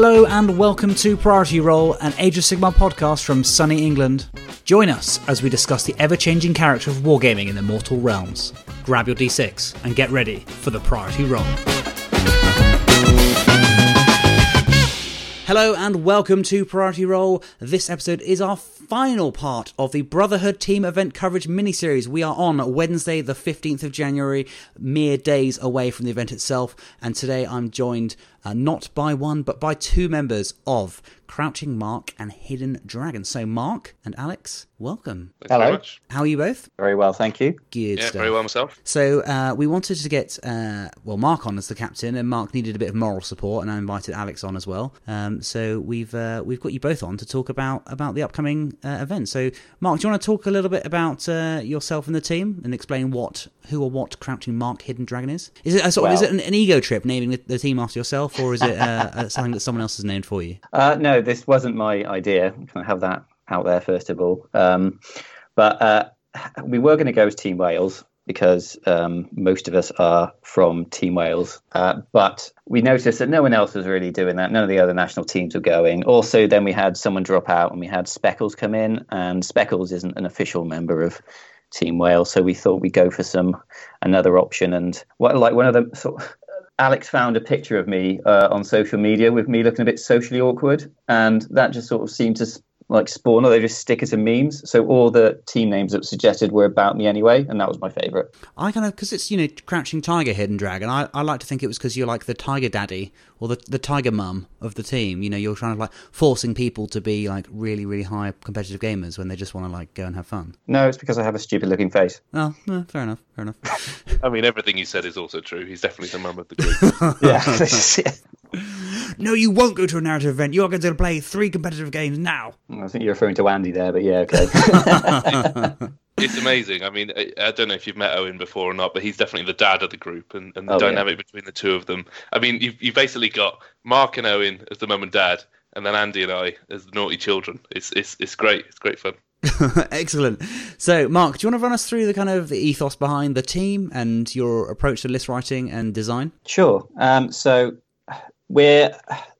Hello and welcome to Priority Roll, an Age of Sigmar podcast from sunny England. Join us as we discuss the ever changing character of wargaming in the mortal realms. Grab your d6 and get ready for the Priority Roll. Hello and welcome to Priority Roll. This episode is our final part of the Brotherhood Team Event Coverage mini-series. We are on Wednesday, the 15th of January, mere days away from the event itself, and today I'm joined uh, not by one but by two members of Crouching Mark and Hidden Dragon. So, Mark and Alex, welcome. Thanks Hello. much. How are you both? Very well, thank you. Good Yeah, stuff. very well myself. So uh, we wanted to get uh, well Mark on as the captain, and Mark needed a bit of moral support, and I invited Alex on as well. Um, so we've uh, we've got you both on to talk about about the upcoming uh, event. So Mark, do you want to talk a little bit about uh, yourself and the team, and explain what who or what Crouching Mark Hidden Dragon is? Is it a sort of, is it an, an ego trip naming the, the team after yourself, or is it uh, uh, something that someone else has named for you? Uh, no, this wasn't my idea. Can I have that out there first of all? Um, but uh, we were going to go as Team Wales because um, most of us are from Team Wales. Uh, but we noticed that no one else was really doing that. None of the other national teams were going. Also, then we had someone drop out and we had Speckles come in, and Speckles isn't an official member of Team Wales, so we thought we'd go for some another option. And what like one of them sort Alex found a picture of me uh, on social media with me looking a bit socially awkward, and that just sort of seemed to like spawn, or they just stick as a memes. So all the team names that were suggested were about me anyway, and that was my favourite. I kind of because it's you know Crouching Tiger, Hidden Dragon. I, I like to think it was because you're like the Tiger Daddy or the the Tiger Mum of the team. You know, you're trying to like forcing people to be like really really high competitive gamers when they just want to like go and have fun. No, it's because I have a stupid looking face. Oh, no, fair enough, fair enough. I mean, everything you said is also true. He's definitely the mum of the group. Yeah, no, you won't go to a narrative event. You are going to play three competitive games now. I think you're referring to Andy there, but yeah, okay. it's amazing. I mean, I, I don't know if you've met Owen before or not, but he's definitely the dad of the group, and, and the Oh, yeah. dynamic between the two of them. I mean, you've, you've basically got Mark and Owen as the mum and dad, and then Andy and I as the naughty children. It's it's it's great. It's great fun. Excellent. So, Mark, do you want to run us through the kind of the ethos behind the team and your approach to list writing and design? Sure. Um, so we're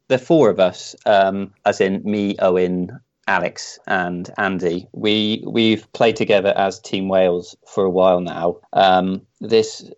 the four of us, um, as in me, Owen, Alex, and Andy. We we've played together as Team Wales for a while now. Um, this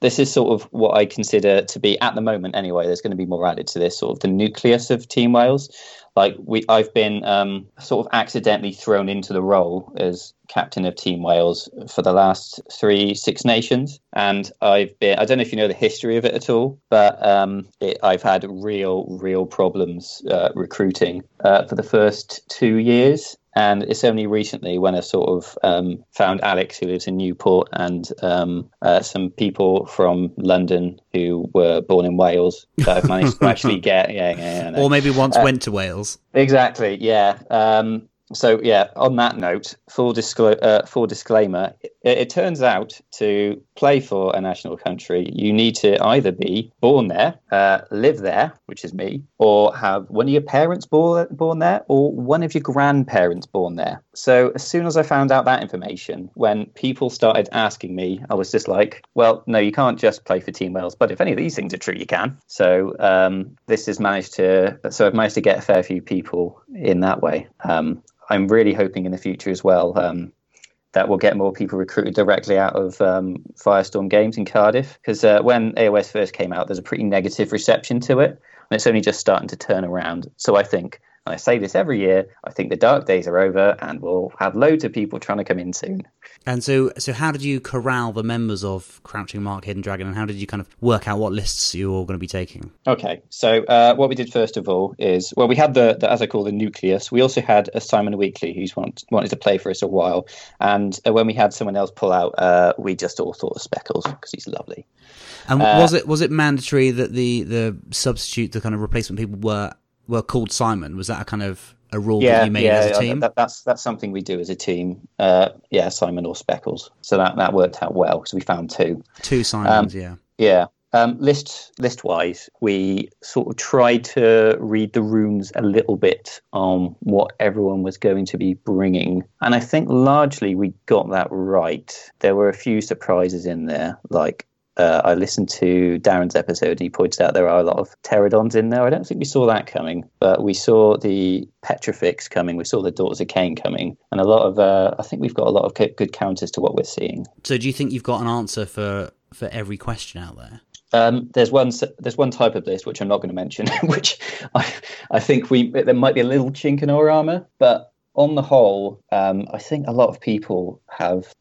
this is sort of what I consider to be at the moment anyway. There's going to be more added to this, sort of the nucleus of Team Wales. Like we, I've been um, sort of accidentally thrown into the role as captain of Team Wales for the last three Six Nations, and I've been. I don't know if you know the history of it at all, but um, it, I've had real, real problems uh, recruiting uh, for the first two years. And it's only recently when I sort of um, found Alex, who lives in Newport, and um, uh, some people from London who were born in Wales that I've managed to actually get. Yeah, yeah, yeah. Or maybe once went to Wales. Exactly. Yeah. Um, so yeah. On that note, full disclo- uh, full disclaimer. It, it turns out to play for a national country, you need to either be born there, uh, live there, which is me, or have one of your parents born born there, or one of your grandparents born there. So as soon as I found out that information, when people started asking me, I was just like, well, no, you can't just play for Team Wales. But if any of these things are true, you can. So um, this has managed to. So I've managed to get a fair few people in that way. Um, I'm really hoping in the future as well um, that we'll get more people recruited directly out of um, Firestorm Games in Cardiff. Because uh, when AOS first came out, there's a pretty negative reception to it, and it's only just starting to turn around. So I think, and I say this every year, I think the dark days are over, and we'll have loads of people trying to come in soon. And so, so how did you corral the members of Crouching Mark, Hidden Dragon, and how did you kind of work out what lists you were all going to be taking? Okay, so uh, what we did first of all is, well, we had the, the as I call the nucleus. We also had a Simon Weekly who's want, wanted to play for us a while, and uh, when we had someone else pull out, uh, we just all thought of Speckles because he's lovely. And Uh, was it was it mandatory that the the substitute, the kind of replacement people were were called Simon? Was that a kind of a rule that you made as a team? That, that's that's something we do as a team. Uh, yeah, Simon or Speckles. So that that worked out well because we found two. Two Simons, yeah. Yeah. Um, list list wise, we sort of tried to read the runes a little bit on what everyone was going to be bringing, and I think largely we got that right. There were a few surprises in there, like uh, I listened to Darren's episode and he pointed out there are a lot of Terradons in there. I don't think we saw that coming, but we saw the Petrifex coming. We saw the Daughters of Khaine coming, and a lot of. Uh, I think we've got a lot of good counters to what we're seeing. So, do you think you've got an answer for for every question out there? Um, there's one there's one type of list which I'm not going to mention, which I I think we there might be a little chink in our armor, but on the whole, um, I think a lot of people have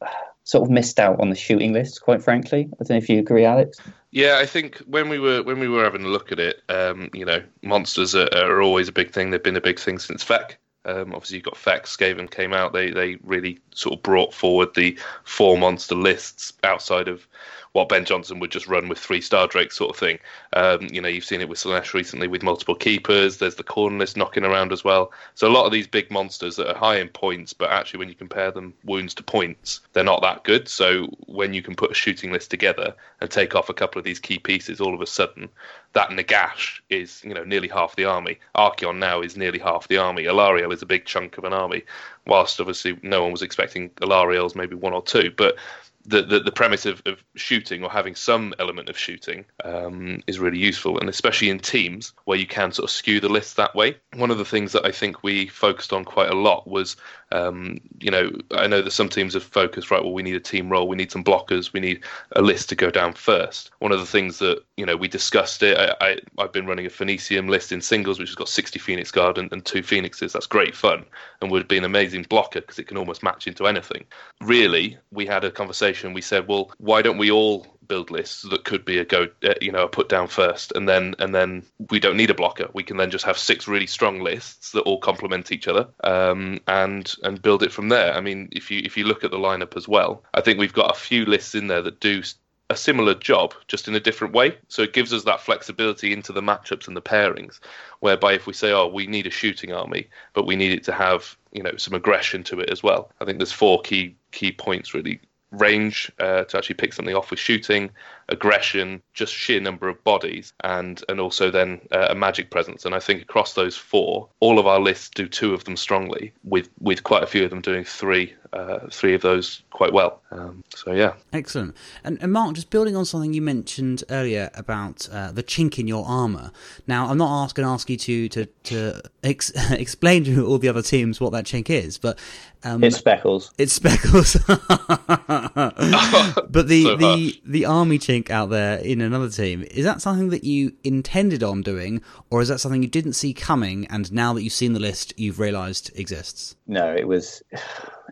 sort of missed out on the shooting list. Quite frankly, I don't know if you agree, Alex. Yeah, I think when we were when we were having a look at it, um, you know, monsters are, are, always a big thing. They've been a big thing since FEC. Um, obviously, you've got FEC, Skaven came out. They they really sort of brought forward the four monster lists outside of what Ben Johnson would just run with three Star Drake sort of thing. Um, you know, you've seen it with Slaanesh recently with multiple keepers. There's the Khorne list knocking around as well. So a lot of these big monsters that are high in points, but actually when you compare them wounds to points, they're not that good. So when you can put a shooting list together and take off a couple of these key pieces, all of a sudden that Nagash is you know nearly half the army. Archaon now is nearly half the army. Alarielle is a big chunk of an army. Whilst obviously no one was expecting Alarielle's maybe one or two, but the, the, the premise of, of shooting or having some element of shooting um, is really useful, and especially in teams where you can sort of skew the list that way. One of the things that I think we focused on quite a lot was, um, you know, I know that some teams have focused right. Well, we need a team role, we need some blockers, we need a list to go down first. One of the things that you know we discussed it. I, I have been running a Phoenicium list in singles, which has got 60 Phoenix Guard and, and two Phoenixes. That's great fun, and would be an amazing blocker because it can almost match into anything. Really, we had a conversation conversation, we said, well, why don't we all build lists that could be a go, uh, you know, a put down first, and then and then we don't need a blocker. We can then just have six really strong lists that all complement each other, um, and and build it from there. I mean, if you if you look at the lineup as well, I think we've got a few lists in there that do a similar job, just in a different way. So it gives us that flexibility into the matchups and the pairings, whereby if we say, oh, we need a shooting army, but we need it to have you know some aggression to it as well. I think there's four key key points really range uh, to actually pick something off with shooting, aggression, just sheer number of bodies, and and also then uh, a magic presence. And I think across those four, all of our lists do two of them strongly, with with quite a few of them doing three uh, three of those quite well. Um, so yeah, excellent. And, and, Mark, just building on something you mentioned earlier about uh, the chink in your armor. Now, I'm not going to ask you to to to ex- explain to all the other teams what that chink is, but um, it's speckles. It's speckles. but the so the the army chink out there in another team is that something that you intended on doing, or is that something you didn't see coming, and now that you've seen the list, you've realised exists? No, it was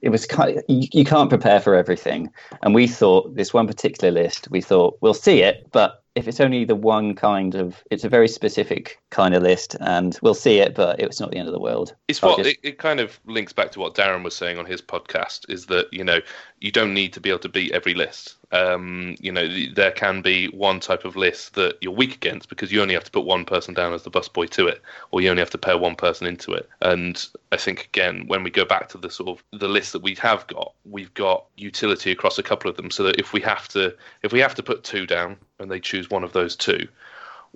it was kind of, you, you can't prepare for everything, and we thought this one particular list. We thought we'll see it, but if it's only the one kind of it's a very specific kind of list and we'll see it but it's not the end of the world it's what just... it, it, kind of links back to what darren was saying on his podcast is that you know you don't need to be able to beat every list. Um, you know, there can be one type of list that you're weak against because you only have to put one person down as the busboy to it, or you only have to pair one person into it. And I think again, when we go back to the sort of the list that we have got, we've got utility across a couple of them, so that if we have to, if we have to put two down and they choose one of those two,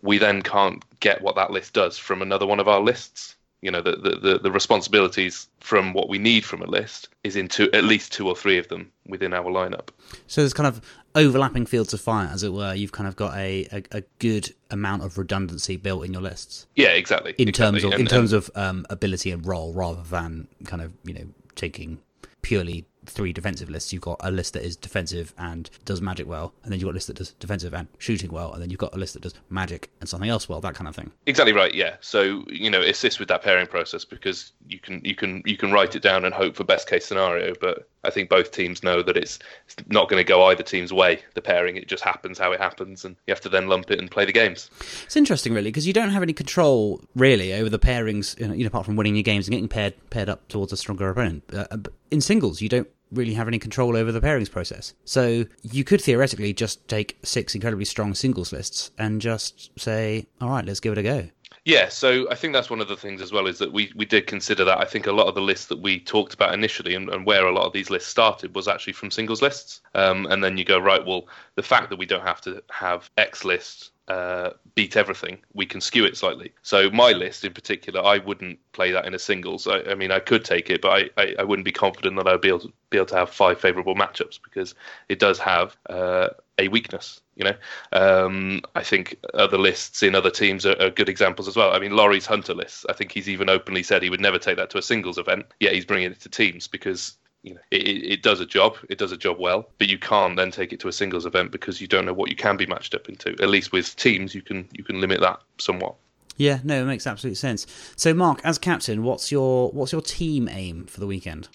we then can't get what that list does from another one of our lists you know the, the, the responsibilities from what we need from a list is into at least two or three of them within our lineup. So there's kind of overlapping fields of fire as it were. You've kind of got a, a, a good amount of redundancy built in your lists. Yeah exactly. In exactly. terms of and, in terms of um, ability and role rather than kind of you know taking purely three defensive lists. You've got a list that is defensive and does magic well, and then you've got a list that does defensive and shooting well, and then you've got a list that does magic and something else well, that kind of thing. Exactly right. Yeah. So you know, assist with that pairing process because you can you can you can write it down and hope for best case scenario, but I think both teams know that it's, it's not going to go either team's way. The pairing it just happens how it happens, and you have to then lump it and play the games. It's interesting, really, because you don't have any control really over the pairings. You know, apart from winning your games and getting paired paired up towards a stronger opponent. Uh, in singles, you don't really have any control over the pairings process. So you could theoretically just take six incredibly strong singles lists and just say, all right, let's give it a go. Yeah, so I think that's one of the things as well is that we, we did consider that. I think a lot of the lists that we talked about initially and, and where a lot of these lists started was actually from singles lists. Um, and then you go, right, well, the fact that we don't have to have X lists uh, beat everything, we can skew it slightly. So my list in particular, I wouldn't play that in a singles. I, I mean, I could take it, but I, I, I, wouldn't be confident that I'd be able to, be able to have five favourable matchups because it does have uh, a weakness. You know, um, I think other lists in other teams are, are, good examples as well. I mean, Laurie's Hunter list. I think he's even openly said he would never take that to a singles event. Yet he's bringing it to teams because you know, it, it, does a job. It does a job well, but you can't then take it to a singles event because you don't know what you can be matched up into. At least with teams, you can you can limit that somewhat. Yeah, no, it makes absolute sense. So, Mark, as captain, what's your what's your team aim for the weekend?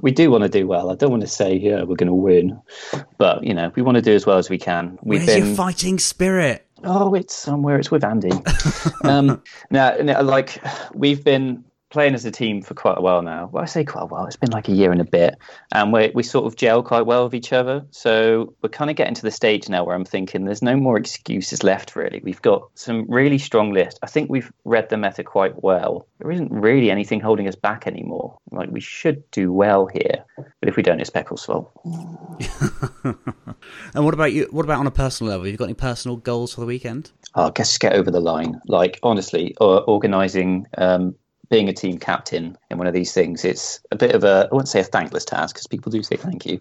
We do want to do well. I don't want to say yeah we're going to win, but you know we want to do as well as we can. We've Where's been... your fighting spirit? Oh, it's somewhere. It's with Andy. um, now, like we've been playing as a team for quite a while now. Well, I say quite a while. It's been like a year and a bit, and we we sort of gel quite well with each other. So we're kind of getting to the stage now where I'm thinking there's no more excuses left. Really, we've got some really strong list. I think we've read the meta quite well. There isn't really anything holding us back anymore. Like we should do well here, but if we don't, it's Peckle's fault. and what about you? What about on a personal level? Have you got any personal goals for the weekend? Oh, I guess get over the line. Like honestly, uh, organising um, being a team captain in one of these things, it's a bit of a I wouldn't say a thankless task because people do say thank you,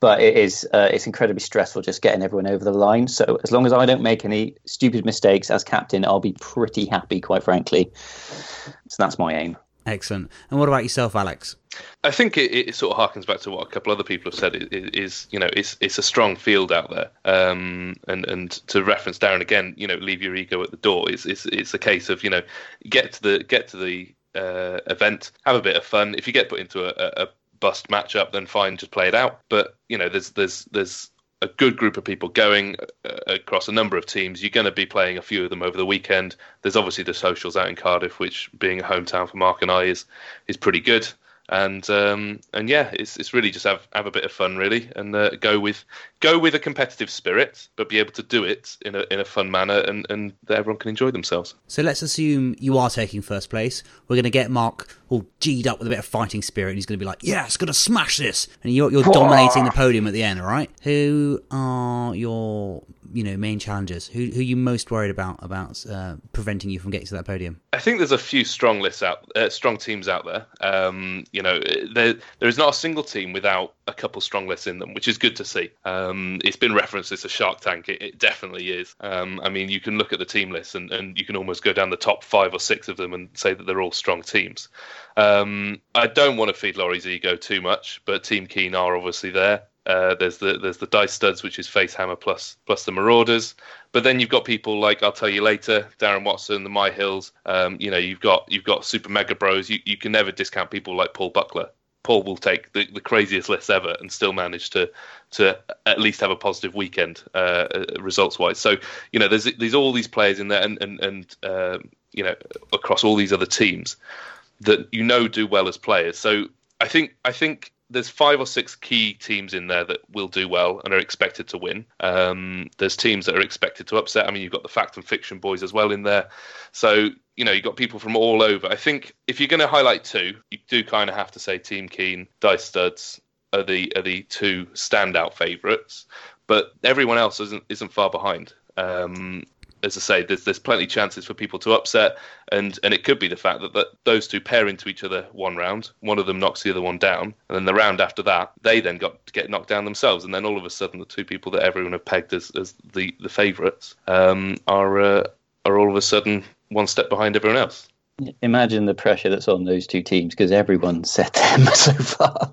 but it is uh, it's incredibly stressful just getting everyone over the line. So as long as I don't make any stupid mistakes as captain, I'll be pretty happy, quite frankly. So that's my aim. Excellent. And what about yourself, Alex? I think it, it, sort of harkens back to what a couple other people have said. Is, is you know it's it's a strong field out there, um, and and to reference Darren again, you know, leave your ego at the door. It's it's it's a case of you know get to the get to the uh, event, have a bit of fun. If you get put into a, a bust matchup, then fine, just play it out. But you know, there's there's there's a good group of people going uh, across a number of teams. You're going to be playing a few of them over the weekend. There's obviously the socials out in Cardiff, which being a hometown for Mark and I is is pretty good and um, and yeah, it's it's really just have have a bit of fun really, and uh, go with go with a competitive spirit, but be able to do it in a in a fun manner, and and that everyone can enjoy themselves. So let's assume you are taking first place. We're going to get Mark all g'd up with a bit of fighting spirit, and he's going to be like, "Yeah, it's going to smash this," and you're you're dominating the podium at the end. All right, who are your you know main challengers? Who who are you most worried about about uh, preventing you from getting to that podium? I think there's a few strong lists out, uh, strong teams out there. Um, you know, there there is not a single team without a couple strong lists in them, which is good to see. Um, it's been referenced as a Shark Tank. It, it definitely is. Um, I mean, you can look at the team list and, and you can almost go down the top five or six of them and say that they're all strong teams. Um, I don't want to feed Laurie's ego too much, but Team Keen are obviously there. Uh, there's the there's the dice studs, which is Facehammer plus plus the Marauders. But then you've got people like I'll tell you later, Darren Watson, the Myhills. Um, you know, you've got you've got Super Mega Bros. You you can never discount people like Paul Buckler. Paul will take the, the craziest lists ever and still manage to to at least have a positive weekend uh, uh results wise. So you know, there's there's all these players in there, and and and uh, you know across all these other teams that you know do well as players. So I think I think there's five or six key teams in there that will do well and are expected to win. Um, there's teams that are expected to upset. I mean, you've got the fact and fiction boys as well in there. So you know, you've got people from all over. I think if you're going to highlight two, you do kind of have to say Team Keen, Dice Studs are the are the two standout favourites, but everyone else isn't isn't far behind. Um, as I say, there's there's plenty of chances for people to upset, and and it could be the fact that, that those two pair into each other one round, one of them knocks the other one down, and then the round after that, they then got get knocked down themselves, and then all of a sudden, the two people that everyone have pegged as, as the the favourites um, are uh, are all of a sudden one step behind everyone else. Imagine the pressure that's on those two teams because everyone set them so far.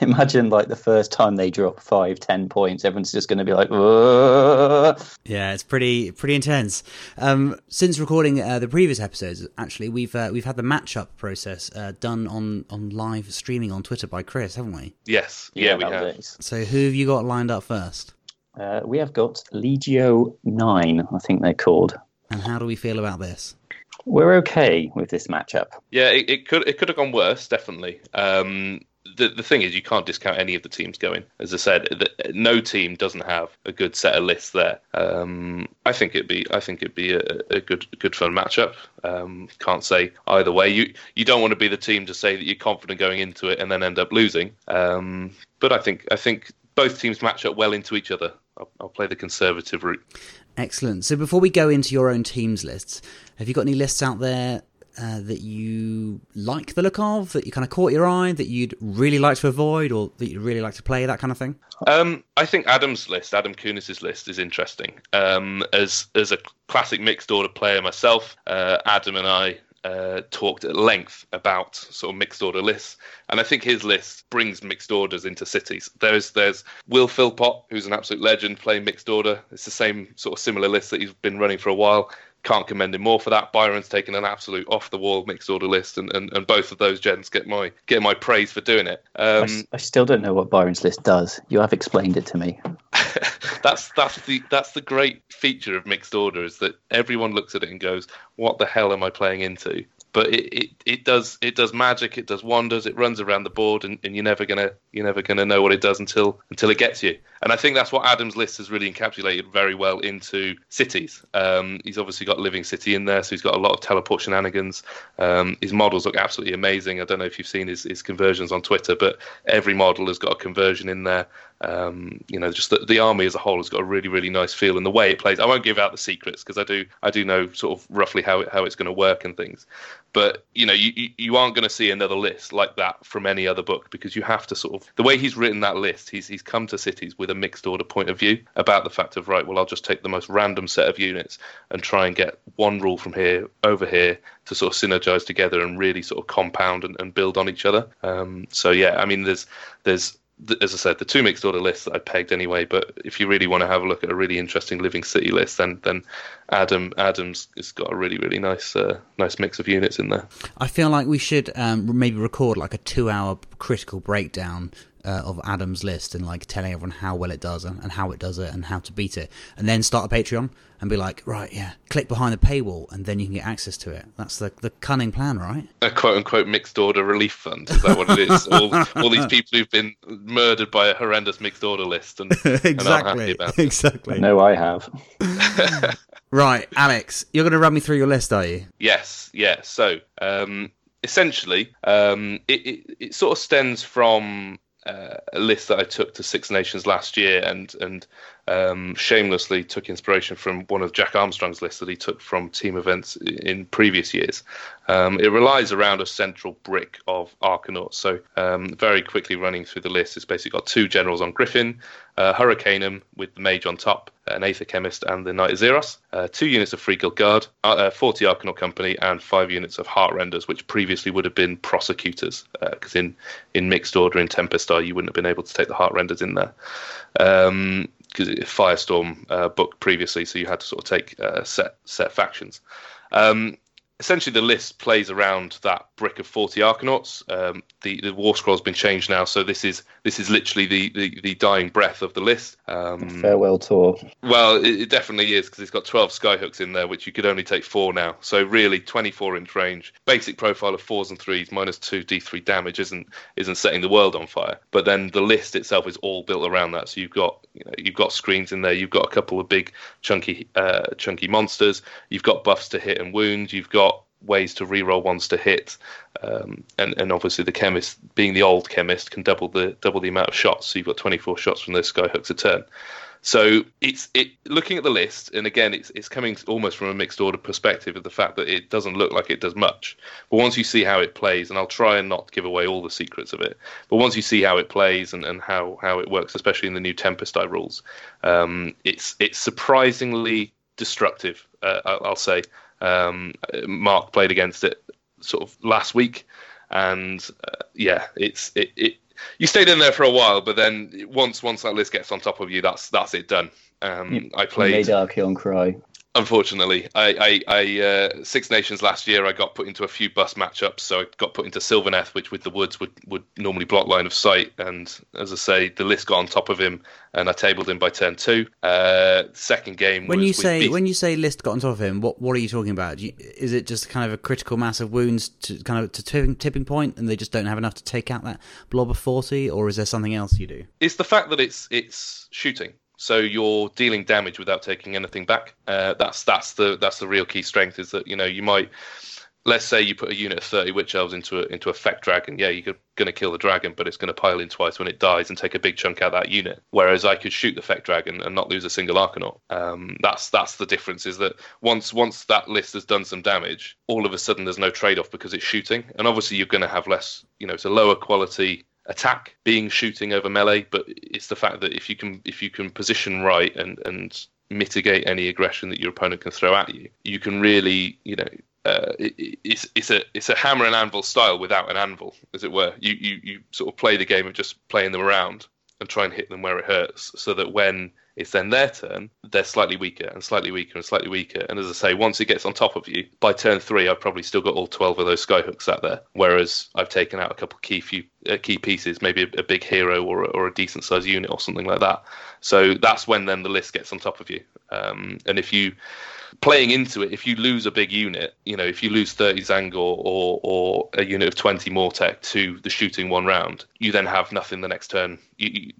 Imagine like the first time they drop five, ten points, everyone's just going to be like, Whoa. yeah, it's pretty pretty intense. Um, since recording uh, the previous episodes, actually, we've uh, we've had the matchup process uh, done on on live streaming on Twitter by Chris, haven't we? Yes, yeah, yeah we have. Is. So who have you got lined up first? Uh, we have got Legio Nine, I think they're called. And how do we feel about this? We're okay with this matchup. Yeah, it, it could it could have gone worse, definitely. Um, the the thing is, you can't discount any of the teams going. As I said, the, no team doesn't have a good set of lists there. Um, I think it'd be I think it'd be a, a good good fun matchup. Um, can't say either way. You you don't want to be the team to say that you're confident going into it and then end up losing. Um, but I think I think both teams match up well into each other. I'll, I'll play the conservative route. Excellent. So before we go into your own teams lists, have you got any lists out there uh, that you like the look of, that you kind of caught your eye, that you'd really like to avoid, or that you'd really like to play, that kind of thing? Um, I think Adam's list, Adam Kunis's list, is interesting. Um, as as a classic mixed order player myself, uh, Adam and I uh, talked at length about sort of mixed order lists, and I think his list brings mixed orders into cities. There's there's Will Philpott, who's an absolute legend playing mixed order. It's the same sort of similar list that he's been running for a while can't commend him more for that. Byron's taken an absolute off the wall mixed order list, and, and, and both of those gents get my get my praise for doing it. Um, I, I, still don't know what Byron's list does. You have explained it to me. that's that's the that's the great feature of mixed order is that everyone looks at it and goes, "What the hell am I playing into?" but it, it, it does it does magic, it does wonders, it runs around the board, and, and you're never gonna you're never gonna know what it does until until it gets you. And I think that's what Adam's list has really encapsulated very well into cities. Um, he's obviously got Living City in there, so he's got a lot of teleport shenanigans. Um, his models look absolutely amazing. I don't know if you've seen his, his conversions on Twitter, but every model has got a conversion in there. Um, you know, just the, the, army as a whole has got a really, really nice feel, and the way it plays. I won't give out the secrets because I do, I do know sort of roughly how it, how it's going to work and things. But you know, you you aren't going to see another list like that from any other book because you have to sort of the way he's written that list. He's he's come to cities with a mixed order point of view about the fact of right. Well, I'll just take the most random set of units and try and get one rule from here over here to sort of synergize together and really sort of compound and, and build on each other. Um, so yeah, I mean, there's there's as I said, the two mixed order lists I pegged anyway. But if you really want to have a look at a really interesting living city list, then then Adam Adams has got a really really nice uh, nice mix of units in there. I feel like we should um, maybe record like a two hour critical breakdown uh, of Adam's list and like telling everyone how well it does and, and, how it does it and how to beat it, and then start a Patreon and be like, right, yeah, click behind the paywall and then you can get access to it. That's the the cunning plan, right? A quote unquote mixed order relief fund. Is that what it is? all, all these people who've been murdered by a horrendous mixed order list and, exactly, and exactly. No, I have. right, Alex, you're going to run me through your list, are you? Yes, yeah. So. Um, essentially, um, it, it, it, sort of stems from uh, a list that I took to Six Nations last year, and and um, shamelessly took inspiration from one of Jack Armstrong's lists that he took from team events in previous years. Um, it relies around a central brick of Arkanauts. So, um, very quickly running through the list, it's basically got two generals on Griffin, uh, Hurricanum with the mage on top, an Aether-Khemist, and the Knight-Zephyros, uh, two units of Free Guild Guard, uh, 40 Arkanaut Company, and five units of Heartrenders, which previously would have been prosecutors, because uh, in, in mixed order in Tempest's Eye, you wouldn't have been able to take the Heartrenders in there. Um, because Firestorm uh, book previously, so you had to sort of take uh, set set factions. Um, essentially the list plays around that brick of 40 Arkanauts. Um, the the war scroll's been changed now, so this is this is literally the the, the dying breath of the list. Um, Farewell tour. Well, it, it definitely is because it's got 12 skyhooks in there, which you could only take four now. So really, 24 inch range, basic profile of fours and threes, minus two d3 damage isn't isn't setting the world on fire. But then the list itself is all built around that. So you've got you know, you've got screens in there, you've got a couple of big chunky uh, chunky monsters, you've got buffs to hit and wound, you've got ways to reroll ones to hit, um, and and obviously the chemist, being the old chemist, can double the double the amount of shots. So you've got 24 shots from those skyhooks a turn. So it's it looking at the list, and again, it's it's coming almost from a mixed order perspective of the fact that it doesn't look like it does much. But once you see how it plays, and I'll try and not give away all the secrets of it, but once you see how it plays and, and how, how it works, especially in the new Tempest rules, um, it's it's surprisingly destructive. Uh, I'll say. Um, Mark played against it sort of last week, and uh, yeah, it's it, it. You stayed in there for a while, but then once once that list gets on top of you, that's that's it done. Um, I played. made Archaon cry. Unfortunately, I, I, I uh, Six Nations last year, I got put into a few bus matchups. So I got put into Sylvaneth, which with the woods would, would normally block line of sight. And as I say, the list got on top of him, and I tabled him by turn two. Uh, second game. When you say when you say list got on top of him, what what are you talking about? You, is it just kind of a critical mass of wounds to kind of to tipping, tipping point, and they just don't have enough to take out that blob of forty, or is there something else you do? It's the fact that it's it's shooting so you're dealing damage without taking anything back. Uh, that's that's the that's the real key strength is that you know you might let's say you put a unit of 30 witch elves into a, into a feck dragon. Yeah, you're going to kill the dragon, but it's going to pile in twice when it dies and take a big chunk out of that unit. Whereas I could shoot the feck dragon and not lose a single Arkanaut. Um, that's that's the difference. Is that once once that list has done some damage, all of a sudden there's no trade off because it's shooting, and obviously you're going to have less. You know, it's a lower quality attack being shooting over melee, but it's the fact that if you can if you can position right and and mitigate any aggression that your opponent can throw at you, you can really you know uh, it, it's it's a it's a hammer and anvil style without an anvil, as it were. You you you sort of play the game of just playing them around and try and hit them where it hurts, so that when it's then their turn, they're slightly weaker and slightly weaker and slightly weaker. And as I say, once it gets on top of you, by turn three, I've probably still got all twelve of those skyhooks out there. Whereas I've taken out a couple key few uh, key pieces, maybe a, a big hero or or a decent sized unit or something like that. So that's when then the list gets on top of you. Um, and if you playing into it, if you lose a big unit, you know, if you lose 30 Zangor or, or a unit of 20 Mortek to the shooting one round, you then have nothing the next turn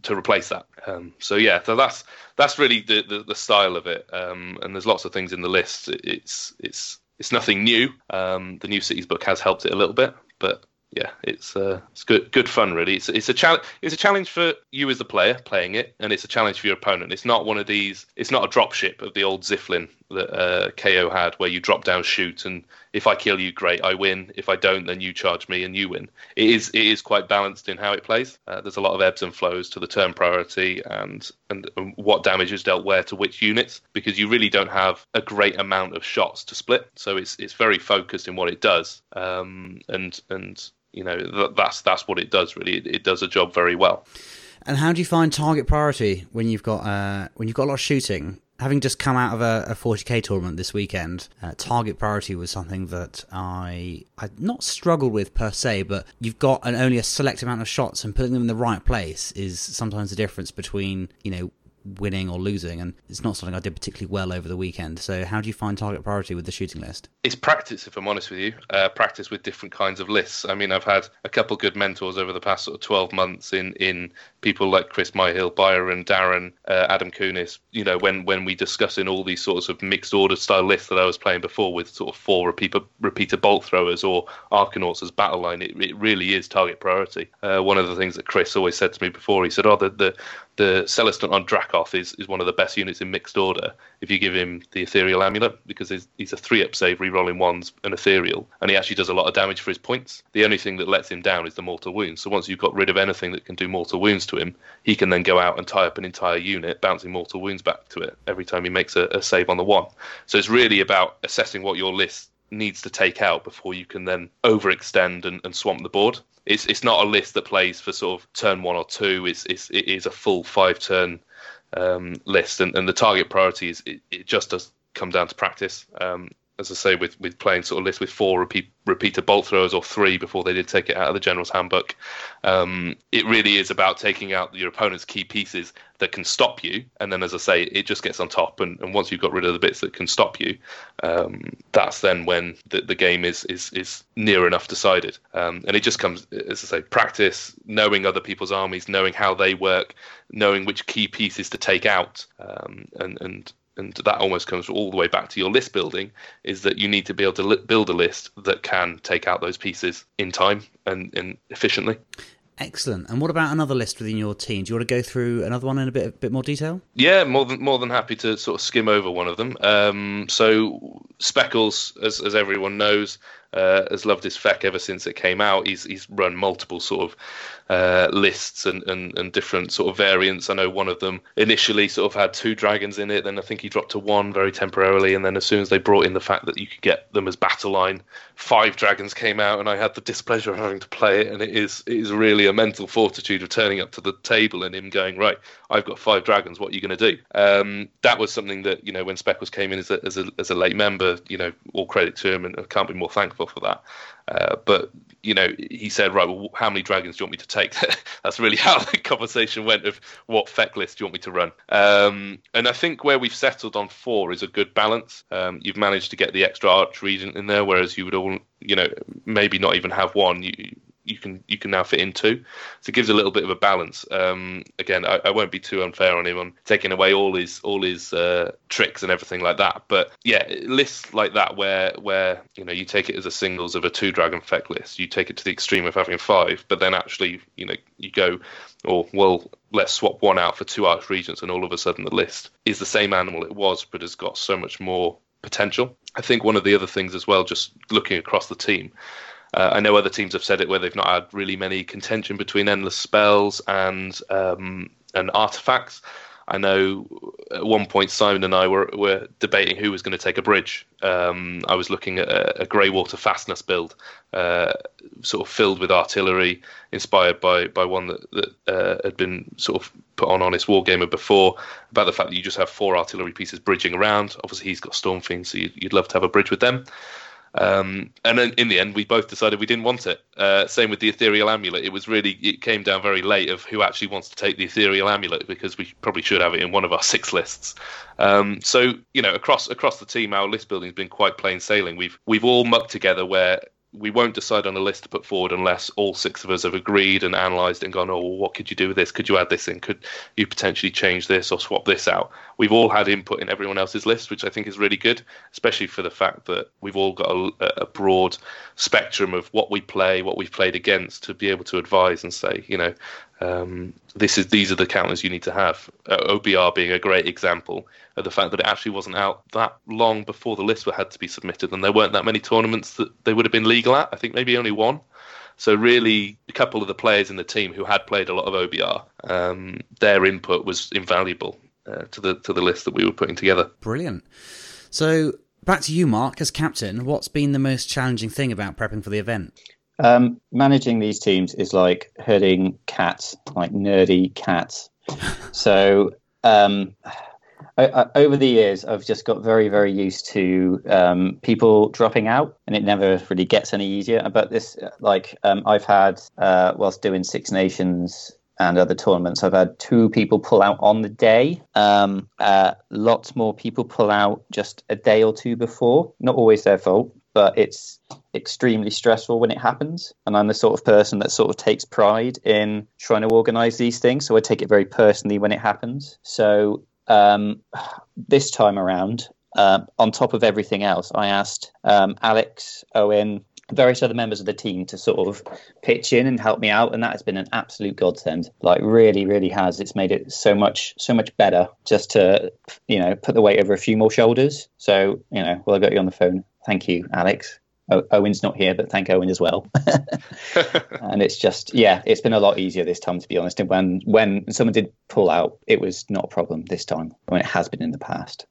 to replace that. Um, so yeah, so that's that's really the, the, the style of it. Um, and there's lots of things in the list. It's it's it's nothing new. Um, the new cities book has helped it a little bit, but yeah, it's uh, it's good good fun really. It's it's a challenge. It's a challenge for you as the player playing it, and it's a challenge for your opponent. It's not one of these. It's not a dropship of the old Zilfin that uh, KO had, where you drop down, shoot, and if I kill you, great, I win. If I don't, then you charge me and you win. It is it is quite balanced in how it plays. Uh, there's a lot of ebbs and flows to the turn priority and, and and what damage is dealt where to which units because you really don't have a great amount of shots to split. So it's it's very focused in what it does. Um, and and you know that's that's what it does really. It, it, does a job very well. And how do you find target priority when you've got uh, when you've got a lot of shooting? Having just come out of a, a 40k tournament this weekend, uh, target priority was something that I I not struggled with per se, but you've got an, only a select amount of shots, and putting them in the right place is sometimes the difference between you know winning or losing, and it's not something I did particularly well over the weekend. So, how do you find target priority with the shooting list? It's practice, if I'm honest with you. Uh, practice with different kinds of lists. I mean, I've had a couple good mentors over the past sort of 12 months in in people like Chris Myhill, Byron, Darren, uh, Adam Kunis. You know, when when we discuss in all these sorts of mixed order style lists that I was playing before with sort of four repeater repeater bolt throwers or Arkanauts as battle line, it, it really is target priority. Uh, one of the things that Chris always said to me before, he said, "Oh, the the the Celestant on Dracoth is, is one of the best units in mixed order if you give him the Ethereal Amulet because he's, he's a three up save, re-rolling ones, and Ethereal, and he actually does a lot of damage for his points. The only thing that lets him down is the Mortal Wounds. So once you've got rid of anything that can do Mortal Wounds to him, he can then go out and tie up an entire unit, bouncing Mortal Wounds back to it every time he makes a, a save on the one. So it's really about assessing what your list needs to take out before you can then overextend and, and swamp the board it's it's not a list that plays for sort of turn one or two. It's it's it is a full five turn um, list, and, and the target priority is it, it just does come down to practice. Um, as I say, with with playing sort of list with four repeat repeater bolt throwers or three before they did take it out of the general's handbook. Um, it really is about taking out your opponent's key pieces that can stop you, and then, as I say, it just gets on top. And, and once you've got rid of the bits that can stop you, um, that's then when the, the game is is is near enough decided. Um, and it just comes, as I say, practice, knowing other people's armies, knowing how they work, knowing which key pieces to take out, um, and and and that almost comes all the way back to your list building, is that you need to be able to li- build a list that can take out those pieces in time and, and efficiently. Excellent. And what about another list within your team? Do you want to go through another one in a bit a bit more detail? Yeah, more than more than happy to sort of skim over one of them. Um, so Speckles, as as everyone knows, uh, has loved his feck ever since it came out. He's he's run multiple sort of uh, lists and, and, and different sort of variants. I know one of them initially sort of had two dragons in it, then I think he dropped to one very temporarily, and then as soon as they brought in the fact that you could get them as battle line, five dragons came out, and I had the displeasure of having to play it, and it is it is really a mental fortitude of turning up to the table and him going right, I've got five dragons, what are you going to do? Um, that was something that you know when Speckles came in as a, as a as a late member, you know all credit to him, and I can't be more thankful for that. Uh, but you know, he said, right, well, how many dragons do you want me to take? That's really how the conversation went of what feck list do you want me to run? Um, and I think where we've settled on four is a good balance. Um, you've managed to get the extra arch regent in there, whereas you would all, you know, maybe not even have one. You, you can you can now fit in two. So it gives a little bit of a balance. Um, again, I, I, won't be too unfair on him on taking away all his all his uh, tricks and everything like that. But yeah, lists like that where where you know you take it as a singles of a two dragon feck list, you take it to the extreme of having five, but then actually you know you go or well let's swap one out for two arch regents and all of a sudden the list is the same animal it was but has got so much more potential. I think one of the other things as well, just looking across the team, uh, I know other teams have said it where they've not had really many contention between endless spells and um, and artifacts. I know at one point Simon and I were, were debating who was going to take a bridge. Um, I was looking at a, a Greywater fastness build, uh, sort of filled with artillery, inspired by by one that, that uh, had been sort of put on Honest Wargamer before, about the fact that you just have four artillery pieces bridging around. Obviously, he's got Stormfiend, so you'd, you'd love to have a bridge with them. Um, and then in the end, we both decided we didn't want it. Uh, same with the ethereal amulet. It was really it came down very late of who actually wants to take the ethereal amulet because we probably should have it in one of our six lists. Um, so you know, across across the team, our list building has been quite plain sailing. We've we've all mucked together where we won't decide on a list to put forward unless all six of us have agreed and analysed and gone, oh, well, what could you do with this? Could you add this in? Could you potentially change this or swap this out? We've all had input in everyone else's list, which I think is really good, especially for the fact that we've all got a, a broad spectrum of what we play, what we've played against, to be able to advise and say, you know, um, this is these are the counters you need to have. Uh, OBR being a great example of the fact that it actually wasn't out that long before the list had to be submitted, and there weren't that many tournaments that they would have been legal at. I think maybe only one. So really, a couple of the players in the team who had played a lot of OBR, um, their input was invaluable uh, to the to the list that we were putting together. Brilliant. So back to you, Mark, as captain. What's been the most challenging thing about prepping for the event? Um, managing these teams is like herding cats, like nerdy cats. so um, I, I, over the years, I've just got very, very used to um, people dropping out, and it never really gets any easier. But this, like, um, I've had uh, whilst doing Six Nations and other tournaments, I've had two people pull out on the day. Um, uh, lots more people pull out just a day or two before. Not always their fault, but it's extremely stressful when it happens. And I'm the sort of person that sort of takes pride in trying to organize these things. So I take it very personally when it happens. So um, this time around, uh, on top of everything else, I asked um, Alex, Owen, various other members of the team to sort of pitch in and help me out and that has been an absolute godsend like really really has it's made it so much so much better just to you know put the weight over a few more shoulders so you know well i got you on the phone Thank you, Alex. Owen's not here, but thank Owen as well. and it's just, yeah, it's been a lot easier this time, to be honest. And when when someone did pull out, it was not a problem this time when it has been in the past.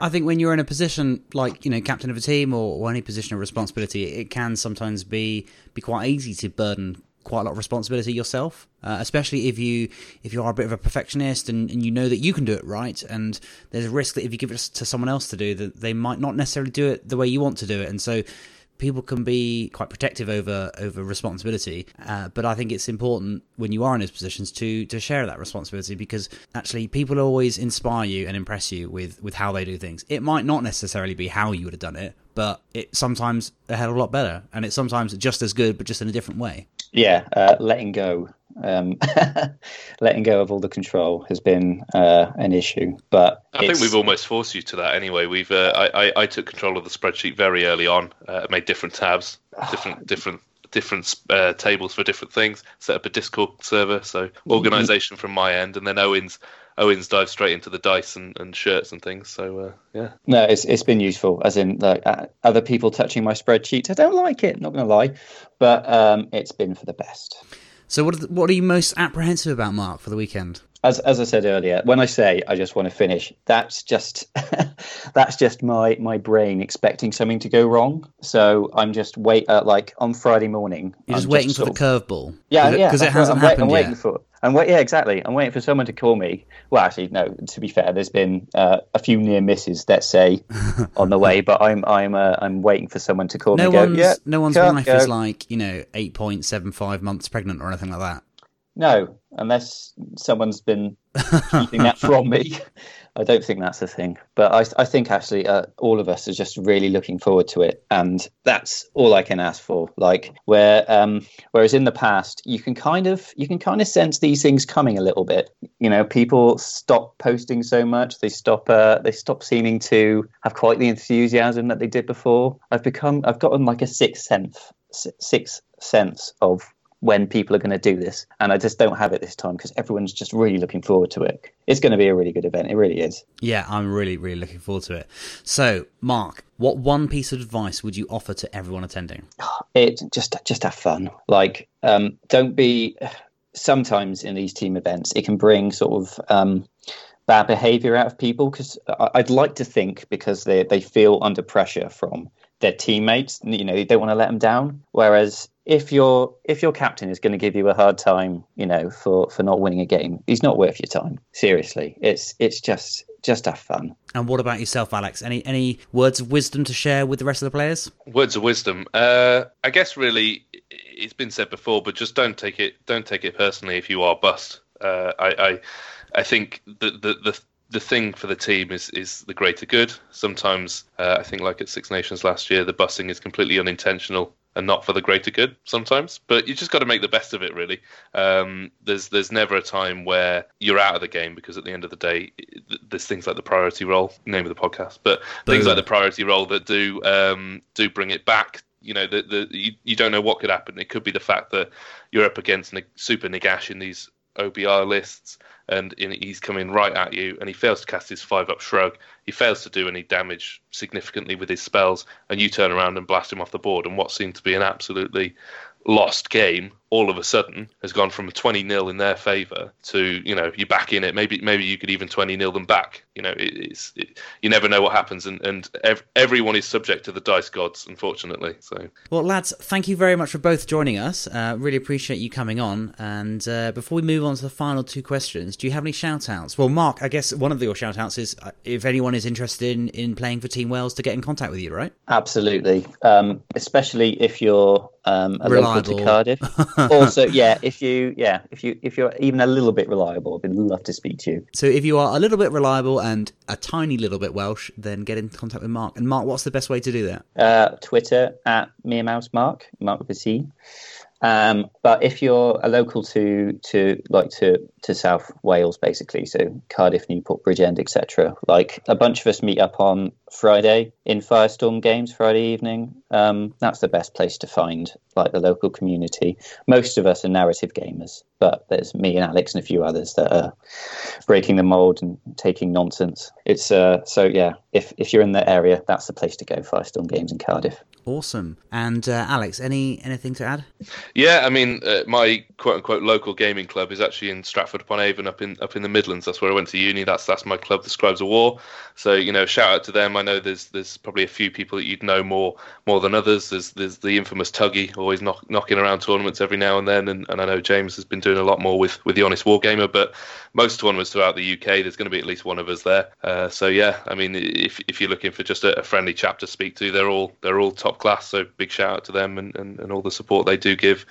I think when you're in a position like you know captain of a team or, or any position of responsibility, it can sometimes be be quite easy to burden quite a lot of responsibility yourself, uh, especially if you if you are a bit of a perfectionist and, and you know that you can do it right, and there's a risk that if you give it to someone else to do, that they might not necessarily do it the way you want to do it, and so people can be quite protective over over responsibility. Uh, but I think it's important when you are in those positions to to share that responsibility because actually people always inspire you and impress you with with how they do things. It might not necessarily be how you would have done it, but it's sometimes a hell of a lot better, and it's sometimes just as good, but just in a different way. Yeah, uh, letting go um, letting go of all the control has been uh, an issue. But I think we've almost forced you to that anyway. We've uh, I, I, I took control of the spreadsheet very early on. Uh, made different tabs, different different different uh, tables for different things. Set up a Discord server, so organisation from my end, and then Owens Owens dive straight into the dice and, and shirts and things. So uh, yeah, no, it's it's been useful. As in, like uh, other people touching my spreadsheet, I don't like it. Not going to lie, but um, it's been for the best. So, what are, the, what are you most apprehensive about, Mark, for the weekend? As as I said earlier, when I say I just want to finish, that's just that's just my my brain expecting something to go wrong. So I'm just wait uh, like on Friday morning. You're just I'm waiting just for the curveball. Yeah, Cause yeah, because it, it hasn't I'm happened wait, I'm yet. For, I'm wait, yeah, exactly. I'm waiting for someone to call me. Well, actually, no. To be fair, there's been uh, a few near misses, let's say, on the way. But I'm I'm uh, I'm waiting for someone to call no me. One's, go, yeah, no one's wife go. is like you know eight point seven five months pregnant or anything like that. No, unless someone's been keeping that from me. I don't think that's a thing. But I, I think actually uh, all of us are just really looking forward to it, and that's all I can ask for. Like where, um, whereas in the past you can kind of you can kind of sense these things coming a little bit. You know, people stop posting so much. They stop. Uh, they stop seeming to have quite the enthusiasm that they did before. I've become. I've gotten like a sixth sense, sixth sense of when people are going to do this. And I just don't have it this time because everyone's just really looking forward to it. It's going to be a really good event. It really is. Yeah, I'm really, really looking forward to it. So, Mark, what one piece of advice would you offer to everyone attending? It just just have fun. Like, um, don't be. Sometimes in these team events, it can bring sort of um, bad behavior out of people because I'd like to think because they they feel under pressure from their teammates. You know, they don't want to let them down. Whereas if your if your captain is going to give you a hard time, you know, for for not winning a game, he's not worth your time. Seriously, it's it's just just have fun. And what about yourself, Alex? Any any words of wisdom to share with the rest of the players? Words of wisdom. Uh, I guess really, it's been said before, but just don't take it don't take it personally if you are bust. Uh, I, I I think the the the the thing for the team is is the greater good. Sometimes uh, I think, like at Six Nations last year, the busing is completely unintentional and not for the greater good sometimes. But you just got to make the best of it. Really, um, there's there's never a time where you're out of the game because at the end of the day, there's things like the priority roll, name of the podcast, but Boom. things like the priority roll that do um, do bring it back. You know, the, the you, you don't know what could happen. It could be the fact that you're up against Super Nagash in these OBR lists and he's coming right at you, and he fails to cast his five up shrug. He fails to do any damage significantly with his spells, and you turn around and blast him off the board. And what seemed to be an absolutely lost game all of a sudden has gone from a 20 nil in their favour to you know you back in it. Maybe maybe you could even 20 nil them back. You know it, it's it, you never know what happens and and ev- everyone is subject to the dice gods unfortunately so. Well lads thank you very much for both joining us. Uh, really appreciate you coming on. And uh, before we move on to the final two questions do you have any shout outs well mark i guess one of your shout outs is uh, if anyone is interested in in playing for team wales to get in contact with you right? Absolutely. Um, especially if you're um, a local to Cardiff. also, yeah, if you yeah if you if you're even a little bit reliable, I'd love to speak to you. So if you are a little bit reliable and a tiny little bit Welsh, then get in contact with Mark. And Mark, what's the best way to do that? Uh, Twitter at Mere Mouse Mark, Mark with a C. Um, but if you're a local to to like to to South Wales, basically, so Cardiff, Newport, Bridgend, etc., like a bunch of us meet up on Friday in Firestorm Games Friday evening. Um, that's the best place to find like the local community. Most of us are narrative gamers, but there's me and Alex and a few others that are breaking the mold and taking nonsense. It's uh, so yeah. If if you're in the area, that's the place to go. Firestorm Games in Cardiff. Awesome. And uh, Alex, any anything to add? Yeah, I mean, uh, my quote unquote local gaming club is actually in Stratford upon Avon, up in up in the Midlands. That's where I went to uni. That's that's my club, the Scribes of War. So you know, shout out to them. I know there's there's probably a few people that you'd know more more than others. There's there's the infamous Tuggy, always knock, knocking around tournaments every now and then, and, and I know James has been doing a lot more with with the Honest Wargamer. But most tournaments throughout the UK, there's going to be at least one of us there. Uh, so yeah, I mean, if if you're looking for just a, a friendly chap to speak to, they're all they're all top class. So big shout out to them and, and, and all the support they do give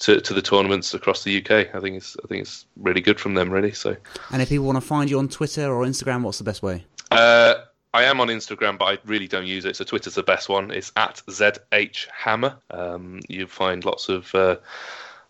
to, to the tournaments across the UK. I think it's I think it's really good from them, really. So. And if people want to find you on Twitter or Instagram, what's the best way? Uh, I am on Instagram, but I really don't use it. So Twitter's the best one. It's at zh hammer. Um, you find lots of uh,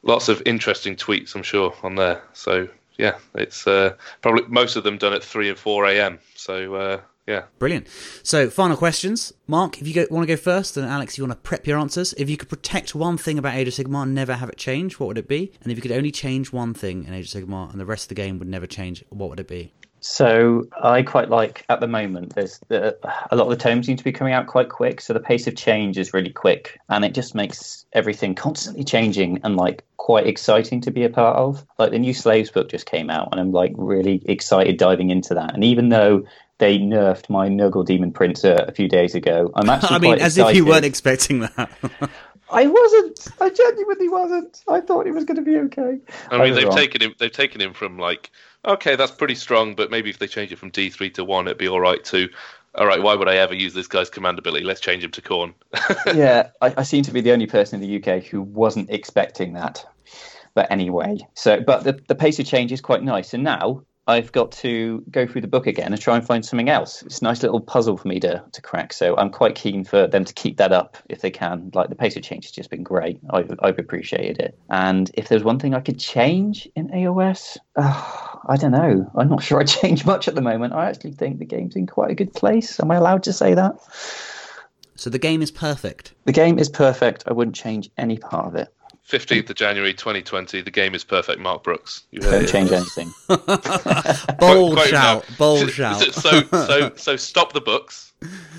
lots of interesting tweets, I'm sure, on there. So yeah, it's uh, probably most of them done at three and four a.m. So uh, yeah. Brilliant. So, final questions. Mark, if you go, want to go first, and Alex, you want to prep your answers. If you could protect one thing about Age of Sigmar and never have it change, what would it be? And if you could only change one thing in Age of Sigmar and the rest of the game would never change, what would it be? So I quite like at the moment. There's the, a lot of the tomes seem to be coming out quite quick, so the pace of change is really quick, and it just makes everything constantly changing and like quite exciting to be a part of. Like the new Slaves book just came out, and I'm like really excited diving into that. And even though they nerfed my Nurgle Demon Prince uh, a few days ago. I'm actually. I mean, as excited. if you weren't expecting that. I wasn't. I genuinely wasn't. I thought he was going to be okay. I mean, I they've wrong. taken him. They've taken him from like, okay, that's pretty strong, but maybe if they change it from D three to one, it'd be all right too. All right, why would I ever use this guy's command ability? Let's change him to Khorne. yeah, I, I seem to be the only person in the UK who wasn't expecting that. But anyway, so but the, the pace of change is quite nice. And now I've got to go through the book again and try and find something else. It's a nice little puzzle for me to, to crack. So I'm quite keen for them to keep that up if they can. Like the pace of change has just been great. I've, I've appreciated it. And if there's one thing I could change in AOS, uh, I don't know. I'm not sure I change much at the moment. I actually think the game's in quite a good place. Am I allowed to say that? So the game is perfect. The game is perfect. I wouldn't change any part of it. 15th of January 2020, the game is perfect, Mark Brooks. You Don't change anything. Bold Quote him shout, now. bold shout. So, so, so stop the books.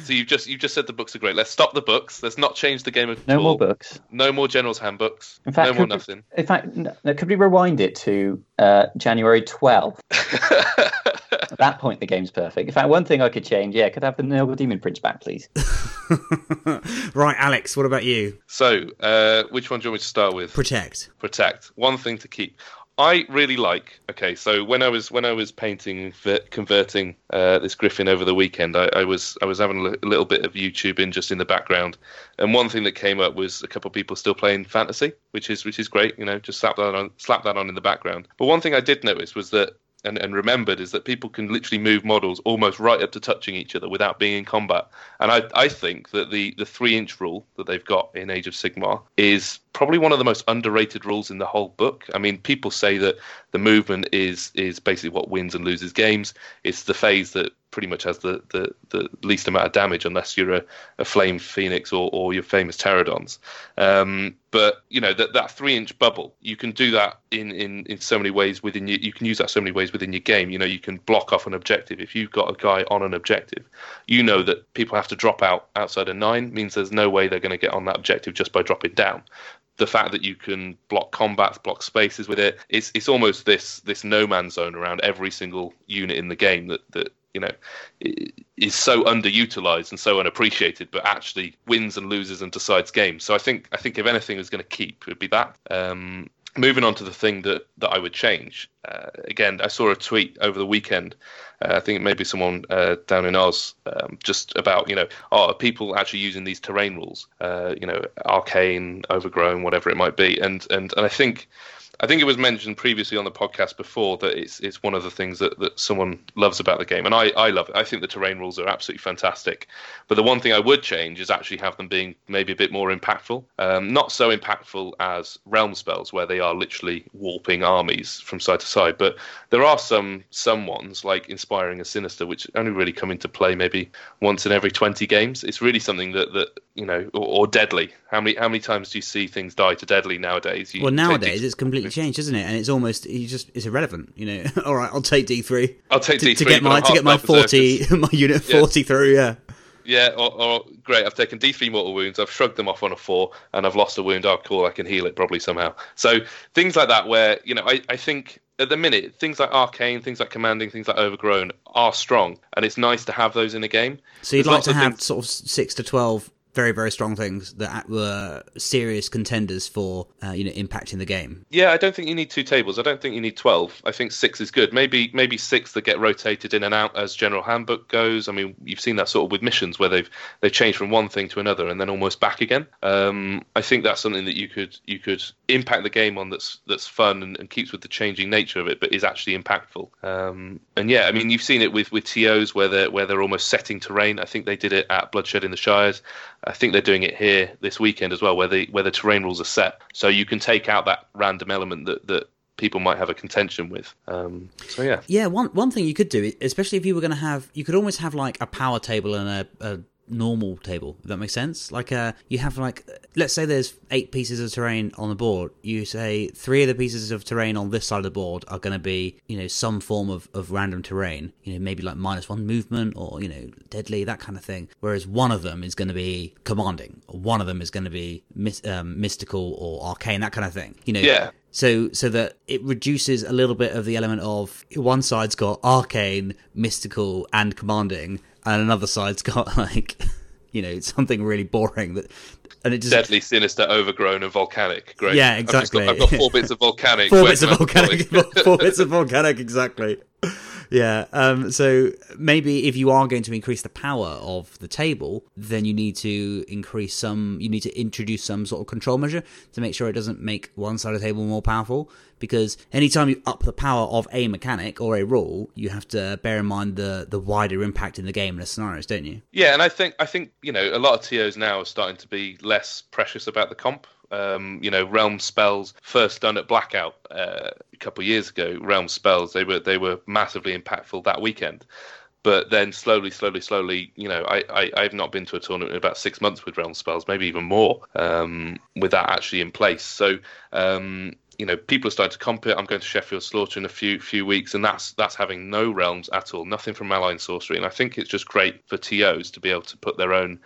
So you've just you've just said the books are great. Let's stop the books. Let's not change the game at No all. more books. No more general's handbooks. In fact, no more we- nothing. In fact, no, no, could we rewind it to uh, January 12th? At that point, the game's perfect. In fact, one thing I could change, yeah, could I have the Nurgle Demon Prince back, please. right, Alex, what about you? So, uh, which one do you want me to start with? Protect. protect. One thing to keep. I really like. Okay, so when I was when I was painting, ver- converting uh, this Griffin over the weekend, I, I was I was having a a little bit of YouTube in just in the background, and one thing that came up was a couple of people still playing fantasy, which is which is great. You know, just slap that on slap that on in the background. But one thing I did notice was that. And, and remembered is that people can literally move models almost right up to touching each other without being in combat. And I, I think that the, the three inch rule that they've got in Age of Sigmar is probably one of the most underrated rules in the whole book. I mean, people say that the movement is is basically what wins and loses games. It's the phase that pretty much has the, the, the least amount of damage unless you're a, a flame phoenix or, or your famous Terradons. Um, but you know that that three inch bubble, you can do that in, in, in so many ways within your, you can use that so many ways within your game. You know, you can block off an objective. If you've got a guy on an objective, you know that people have to drop out outside a nine means there's no way they're going to get on that objective just by dropping down the fact that you can block combats, block spaces with it, it's it's almost this this no man's zone around every single unit in the game that that you know is so underutilized and so unappreciated, but actually wins and loses and decides games. So I think I think if anything is going to keep, it would be that. Um, moving on to the thing that that I would change. Uh, again, I saw a tweet over the weekend. Uh, I think it may be someone uh, down in Oz, um, just about you know, oh, are people actually using these terrain rules? Uh, you know, arcane, overgrown, whatever it might be. And and and I think. I think it was mentioned previously on the podcast before that it's it's one of the things that, that someone loves about the game, and I, I love it. I think the terrain rules are absolutely fantastic. But the one thing I would change is actually have them being maybe a bit more impactful. Um, not so impactful as realm spells, where they are literally warping armies from side to side. But there are some some ones like inspiring a sinister, which only really come into play maybe once in every twenty games. It's really something that that you know, or, or deadly. How many how many times do you see things die to deadly nowadays? You Well, nowadays it's completely changed, isn't it? And it's almost you just it's irrelevant. You know, all right, I'll take D three I'll take to, D3 to get my to get my forty my unit Yeah. forty through. Yeah, Yeah, or, or great. I've taken D3 mortal wounds. I've shrugged them off on a four, and I've lost a wound. Oh, cool. I can heal it probably somehow. So things like that, where you know, I, I think at the minute things like arcane, things like commanding, things like overgrown are strong, and it's nice to have those in a game. so you'd There's like to have things- sort of six to twelve very very strong things that were serious contenders for uh, you know impacting the game. Yeah, I don't think you need two tables. I don't think you need twelve. I think six is good. Maybe maybe six that get rotated in and out as general handbook goes. I mean, you've seen that sort of with missions where they've they've changed from one thing to another and then almost back again. Um, I think that's something that you could you could impact the game on that's that's fun and, and keeps with the changing nature of it, but is actually impactful. Um, and yeah, I mean, you've seen it with with TOs where they're where they're almost setting terrain. I think they did it at Bloodshed in the Shires. I think they're doing it here this weekend as well, where the where the terrain rules are set, so you can take out that random element that that people might have a contention with. Um, so yeah, Yeah, one one thing you could do, especially if you were going to have, you could almost have like a power table and a, a normal table. If that makes sense. Like, uh, you have like, let's say there's eight pieces of terrain on the board. You say three of the pieces of terrain on this side of the board are going to be, you know, some form of of random terrain. You know, maybe like minus one movement or you know, deadly that kind of thing. Whereas one of them is going to be commanding. Or one of them is going to be mis- um, mystical or arcane, that kind of thing. You know, Yeah. so so that it reduces a little bit of the element of one side's got arcane, mystical, and commanding, and another side's got like you know something really boring that, and it just deadly, sinister, overgrown, and volcanic. Great. Yeah, I've got- exactly. I've got, four bits of volcanic. four bits of can I deploy? volcanic, four bits of volcanic, exactly. Yeah. Um, so maybe if you are going to increase the power of the table, then you need to increase some. You need to introduce some sort of control measure to make sure it doesn't make one side of the table more powerful. Because anytime you up the power of a mechanic or a rule, you have to bear in mind the the wider impact in the game and the scenarios, don't you? Yeah, and I think I think you know a lot of TOs now are starting to be less precious about the comp. Um, you know, realm spells first done at Blackout uh, a couple of years ago. Realm spells they were they were massively impactful that weekend. But then slowly, slowly, slowly, you know, I, I I've not been to a tournament in about six months with realm spells, maybe even more, um, with that actually in place. So um, you know, people are starting to comp it. I'm going to Sheffield Slaughter in a few few weeks, and that's that's having no realms at all, nothing from Malign Sorcery. And I think it's just great for TOs to be able to put their own.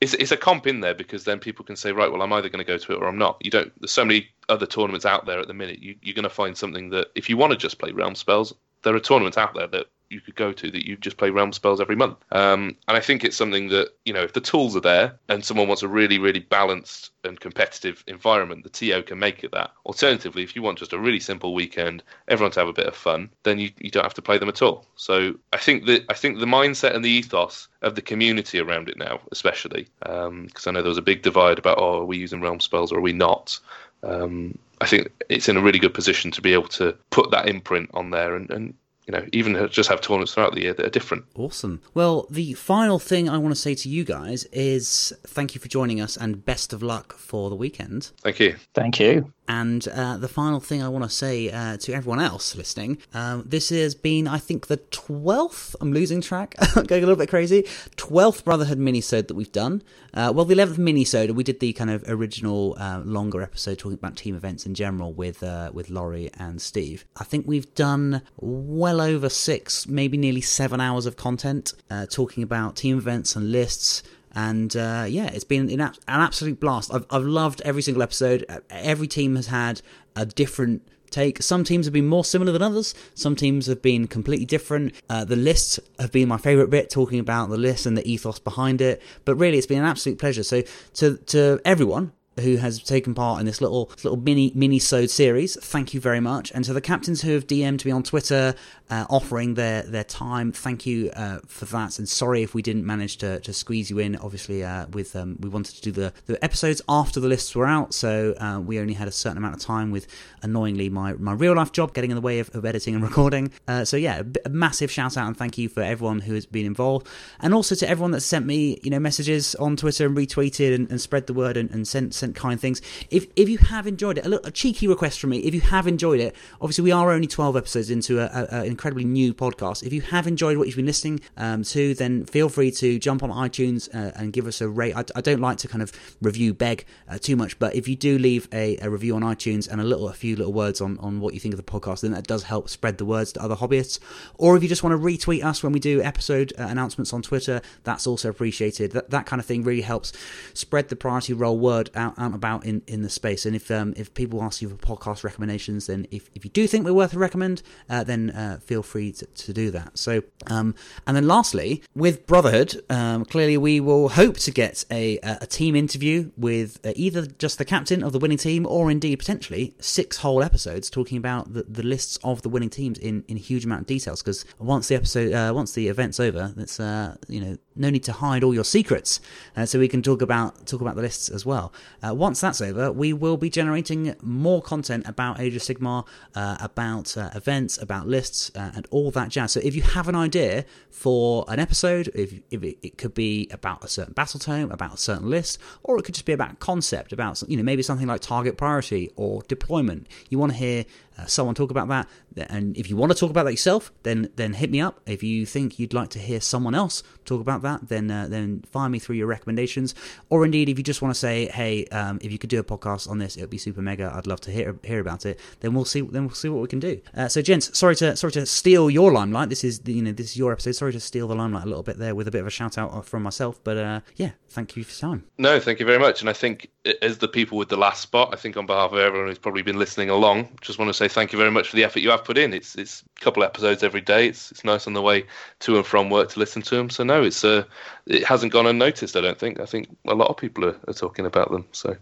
It's, it's a comp in there because then people can say, right, well, I'm either going to go to it or I'm not. You don't. There's so many other tournaments out there at the minute. You, you're going to find something that if you want to just play realm spells, there are tournaments out there that you could go to that you just play realm spells every month. Um, and I think it's something that you know if the tools are there and someone wants a really really balanced and competitive environment, the TO can make it that. Alternatively, if you want just a really simple weekend, everyone to have a bit of fun, then you, you don't have to play them at all. So I think that I think the mindset and the ethos of the community around it now, especially because um, I know there was a big divide about oh are we using realm spells or are we not. Um, I think it's in a really good position to be able to put that imprint on there and, and you know, even just have tournaments throughout the year that are different. Awesome. Well, the final thing I want to say to you guys is thank you for joining us and best of luck for the weekend. Thank you. Thank you. And uh, the final thing I want to say uh, to everyone else listening um, this has been, I think, the 12th, I'm losing track, going a little bit crazy, 12th Brotherhood minisode that we've done. Uh, well, the 11th minisode, we did the kind of original uh, longer episode talking about team events in general with, uh, with Laurie and Steve. I think we've done well over six, maybe nearly seven hours of content uh, talking about team events and lists and uh, yeah, it's been an, an absolute blast. I've, I've loved every single episode. Every team has had a different take. Some teams have been more similar than others. Some teams have been completely different. Uh, the lists have been my favourite bit, talking about the list and the ethos behind it. But really, it's been an absolute pleasure. So to to everyone who has taken part in this little little mini mini sode series. Thank you very much, and to the captains who have DM'd me on Twitter, uh, offering their their time. Thank you uh, for that, and sorry if we didn't manage to, to squeeze you in. Obviously, uh, with um, we wanted to do the, the episodes after the lists were out, so uh, we only had a certain amount of time. With annoyingly my my real life job getting in the way of, of editing and recording. Uh, so yeah, a, massive shout out and thank you for everyone who has been involved, and also to everyone that sent me you know messages on Twitter and retweeted and, and spread the word and, and sent sent kind things. If if you have enjoyed it, a, little, a cheeky request from me. If you have enjoyed it, obviously we are only twelve episodes into an incredibly new podcast. If you have enjoyed what you've been listening um, to, then feel free to jump on iTunes uh, and give us a rate. I, I, don't like to kind of review beg uh, too much, but if you do leave a, a, review on iTunes and a little, a few little words on on what you think of the podcast, then that does help spread the words to other hobbyists. Or if you just want to retweet us when we do episode uh, announcements on Twitter, that's also appreciated. That that kind of thing really helps spread the priority roll word out, out about in, in the space. And if um, if people ask you for podcast recommendations, then if, if you do think we're worth a recommend, uh, then uh, feel free to, to do that. So, um, and then lastly, with Brotherhood, um, clearly we will hope to get a, a team interview with uh, either just the captain of the winning team or indeed potentially six whole episodes talking about the, the lists of the winning teams in, in huge amount of details. Because once the episode, uh, once the event's over, it's uh, you know no need to hide all your secrets, uh, so we can talk about talk about the lists as well. once that's over, we will be generating more content about Age of Sigmar, uh, about uh, events, about lists, uh, and all that jazz. So if you have an idea for an episode, if, if it, it, could be about a certain battle tome, about a certain list, or it could just be about concept, about you know maybe something like target priority or deployment. You want to hear uh, someone talk about that, and if you want to talk about that yourself, then then hit me up. If you think you'd like to hear someone else talk about that, then uh, then fire me through your recommendations, or indeed if you just want to say, hey, um, if you could do a podcast on this, it would be super mega. I'd love to hear hear about it. Then we'll see. Then we'll see what we can do. Uh, so, gents, sorry to sorry to steal your limelight. This is you know this is your episode. Sorry to steal the limelight a little bit there with a bit of a shout out from myself, but uh, yeah, thank you for your time. No, thank you very much. And I think as the people with the last spot, I think on behalf of everyone who's probably been listening along, just want to say thank you very much for the effort you have put in. It's it's a couple episodes every day. It's it's nice on the way to and from work to listen to them. So no, it's uh, it hasn't gone unnoticed. I don't think. I think a lot of people are, are talking about them. So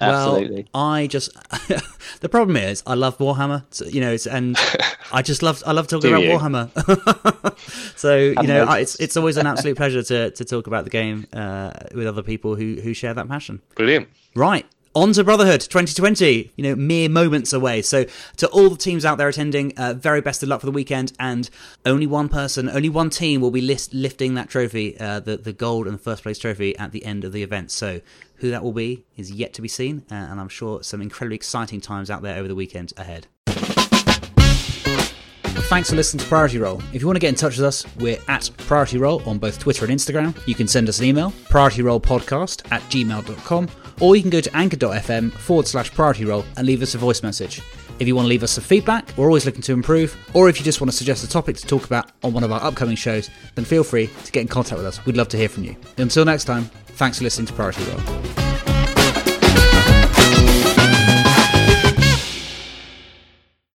Absolutely. Well, I just the problem is I love Warhammer, so, you know, it's, and I just love I love talking about you? Warhammer. so you know. I, it's it's always an absolute pleasure to to talk about the game uh, with other people who who share that passion. Brilliant. Right. On to Brotherhood 2020, you know, mere moments away. So, to all the teams out there attending, uh, very best of luck for the weekend. And only one person, only one team will be list- lifting that trophy, uh, the, the gold and the first place trophy at the end of the event. So, who that will be is yet to be seen. Uh, and I'm sure some incredibly exciting times out there over the weekend ahead. Thanks for listening to Priority Roll. If you want to get in touch with us, we're at Priority Roll on both Twitter and Instagram. You can send us an email, priorityrollpodcast at gmail.com, or you can go to anchor.fm forward slash priority roll and leave us a voice message. If you want to leave us some feedback, we're always looking to improve, or if you just want to suggest a topic to talk about on one of our upcoming shows, then feel free to get in contact with us. We'd love to hear from you. Until next time, thanks for listening to Priority Roll.